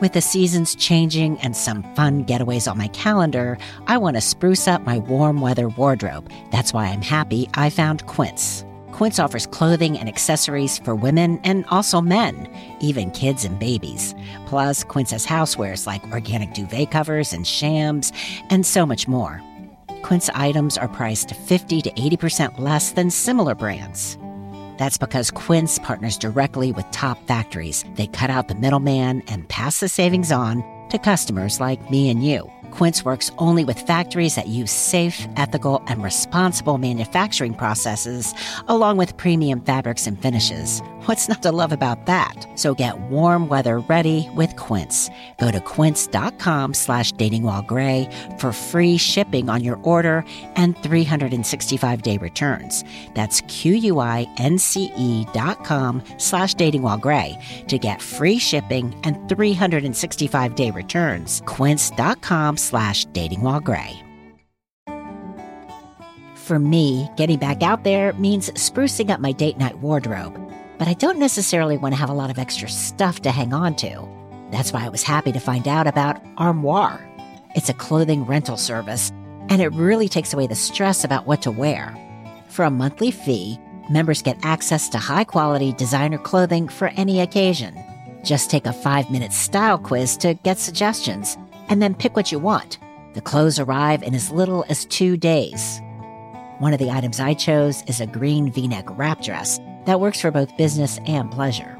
With the seasons changing and some fun getaways on my calendar, I want to spruce up my warm weather wardrobe. That's why I'm happy I found Quince. Quince offers clothing and accessories for women and also men, even kids and babies. Plus, Quince has housewares like organic duvet covers and shams, and so much more. Quince items are priced 50 to 80% less than similar brands. That's because Quince partners directly with top factories. They cut out the middleman and pass the savings on to customers like me and you. Quince works only with factories that use safe, ethical, and responsible manufacturing processes, along with premium fabrics and finishes. What's not to love about that? So get warm weather ready with Quince. Go to quince.com slash datingwhilegray for free shipping on your order and 365-day returns. That's Q-U-I-N-C-E dot com slash datingwhilegray to get free shipping and 365-day returns. quince.com slash. For me, getting back out there means sprucing up my date night wardrobe but I don't necessarily want to have a lot of extra stuff to hang on to. That's why I was happy to find out about Armoire. It's a clothing rental service, and it really takes away the stress about what to wear. For a monthly fee, members get access to high quality designer clothing for any occasion. Just take a five minute style quiz to get suggestions, and then pick what you want. The clothes arrive in as little as two days. One of the items I chose is a green v neck wrap dress that works for both business and pleasure.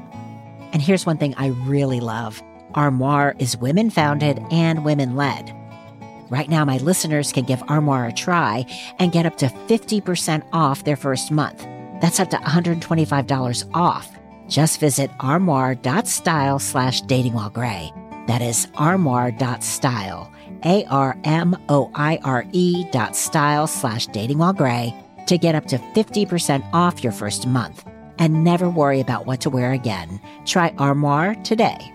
And here's one thing I really love Armoire is women founded and women led. Right now, my listeners can give Armoire a try and get up to 50% off their first month. That's up to $125 off. Just visit armoire.style slash dating. That is armoire.style, A R M O I R E dot style slash dating to get up to 50% off your first month and never worry about what to wear again. Try Armoire today.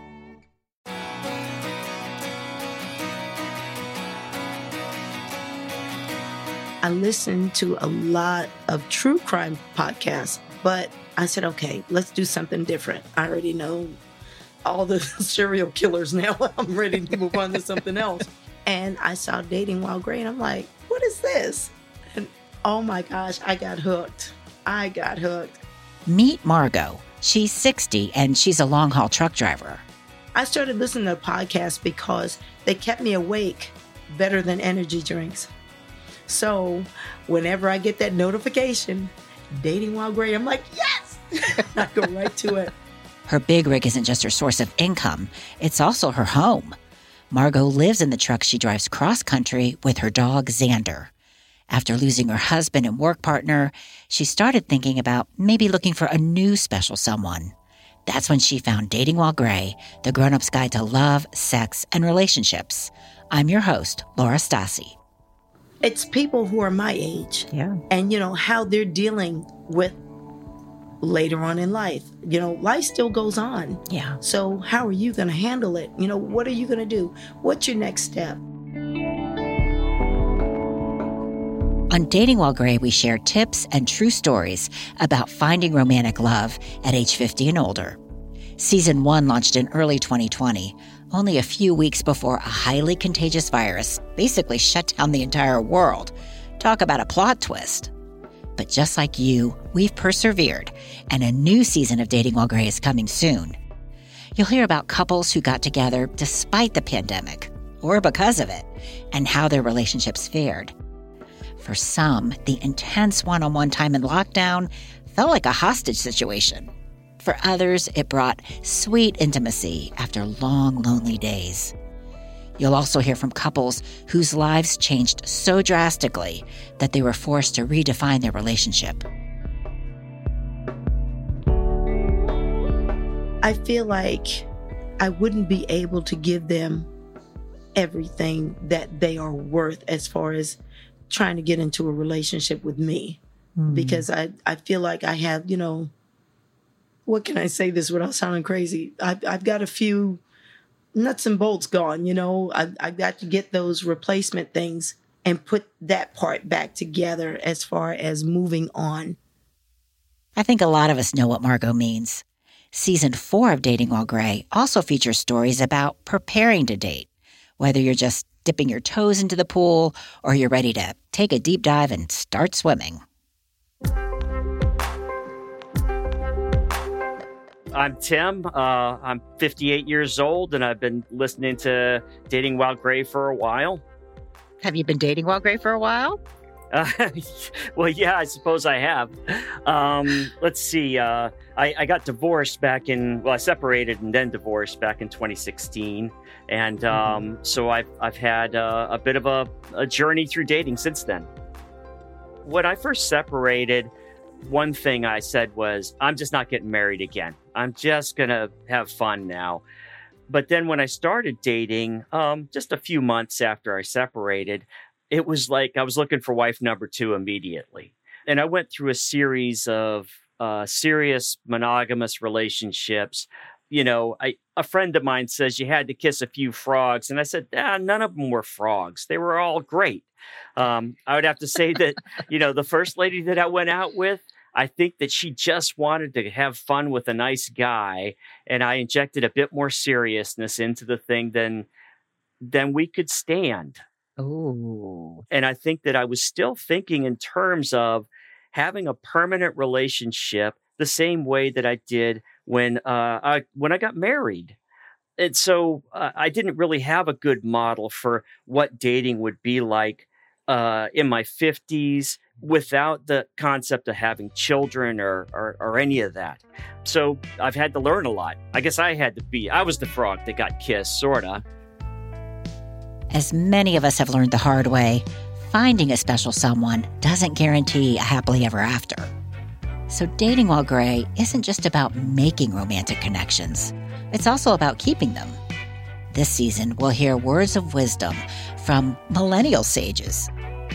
I listen to a lot of true crime podcasts, but I said, okay, let's do something different. I already know all the serial killers now. I'm ready to move on to something else. And I saw Dating While Gray, and I'm like, what is this? And oh my gosh, I got hooked. I got hooked. Meet Margot. She's 60 and she's a long haul truck driver. I started listening to podcasts because they kept me awake better than energy drinks. So whenever I get that notification, dating while gray, I'm like, yes! I go right to it. Her big rig isn't just her source of income, it's also her home. Margot lives in the truck she drives cross country with her dog, Xander. After losing her husband and work partner, she started thinking about maybe looking for a new special someone. That's when she found Dating While Gray, the grown up's guide to love, sex, and relationships. I'm your host, Laura Stassi. It's people who are my age. Yeah. And, you know, how they're dealing with later on in life. You know, life still goes on. Yeah. So, how are you going to handle it? You know, what are you going to do? What's your next step? On Dating While Gray, we share tips and true stories about finding romantic love at age 50 and older. Season 1 launched in early 2020, only a few weeks before a highly contagious virus basically shut down the entire world. Talk about a plot twist. But just like you, we've persevered, and a new season of Dating While Gray is coming soon. You'll hear about couples who got together despite the pandemic, or because of it, and how their relationships fared. For some, the intense one on one time in lockdown felt like a hostage situation. For others, it brought sweet intimacy after long, lonely days. You'll also hear from couples whose lives changed so drastically that they were forced to redefine their relationship. I feel like I wouldn't be able to give them everything that they are worth as far as trying to get into a relationship with me mm. because I, I feel like I have, you know, what can I say this without sounding crazy? I've, I've got a few nuts and bolts gone, you know, I've, I've got to get those replacement things and put that part back together as far as moving on. I think a lot of us know what Margot means. Season 4 of Dating While Gray also features stories about preparing to date, whether you're just dipping your toes into the pool or you're ready to take a deep dive and start swimming. I'm Tim. Uh, I'm 58 years old, and I've been listening to Dating While Gray for a while. Have you been dating while gray for a while? Uh, well, yeah, I suppose I have. Um, let's see. Uh, I, I, got divorced back in, well, I separated and then divorced back in 2016. And um, mm-hmm. so I've, I've had uh, a bit of a, a journey through dating since then. When I first separated, one thing I said was, I'm just not getting married again. I'm just going to have fun now. But then when I started dating, um, just a few months after I separated, it was like I was looking for wife number two immediately. And I went through a series of uh, serious monogamous relationships. You know, I, a friend of mine says you had to kiss a few frogs. And I said, ah, none of them were frogs. They were all great. Um, I would have to say that, you know, the first lady that I went out with, I think that she just wanted to have fun with a nice guy, and I injected a bit more seriousness into the thing than than we could stand. Oh. And I think that I was still thinking in terms of having a permanent relationship the same way that I did when uh, I when I got married. And so uh, I didn't really have a good model for what dating would be like uh, in my 50s without the concept of having children or, or, or any of that. So I've had to learn a lot. I guess I had to be, I was the frog that got kissed, sorta. As many of us have learned the hard way, finding a special someone doesn't guarantee a happily ever after. So, dating while gray isn't just about making romantic connections, it's also about keeping them. This season, we'll hear words of wisdom from millennial sages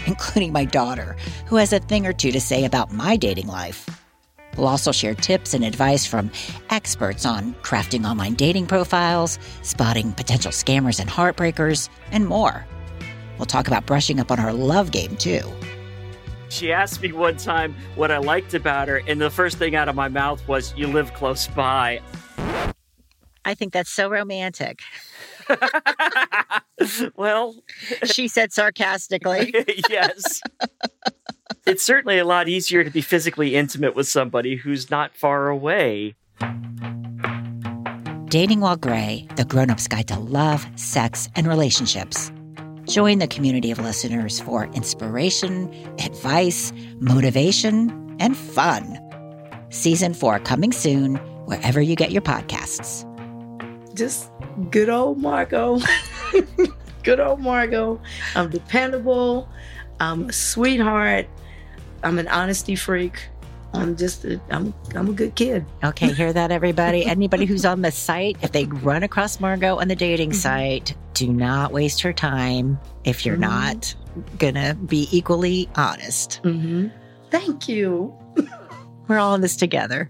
including my daughter, who has a thing or two to say about my dating life. We'll also share tips and advice from experts on crafting online dating profiles, spotting potential scammers and heartbreakers, and more. We'll talk about brushing up on our love game, too. She asked me one time what I liked about her, and the first thing out of my mouth was, You live close by. I think that's so romantic. well, she said sarcastically. yes. it's certainly a lot easier to be physically intimate with somebody who's not far away. Dating While Gray, the grown up's guide to love, sex, and relationships. Join the community of listeners for inspiration, advice, motivation, and fun. Season 4 coming soon, wherever you get your podcasts. Just good old Margot. good old Margot. I'm dependable. I'm a sweetheart. I'm an honesty freak. I'm just a, I'm I'm a good kid. Okay, hear that everybody? Anybody who's on the site, if they run across Margot on the dating mm-hmm. site, do not waste her time if you're mm-hmm. not gonna be equally honest. Mm-hmm. Thank you. We're all in this together.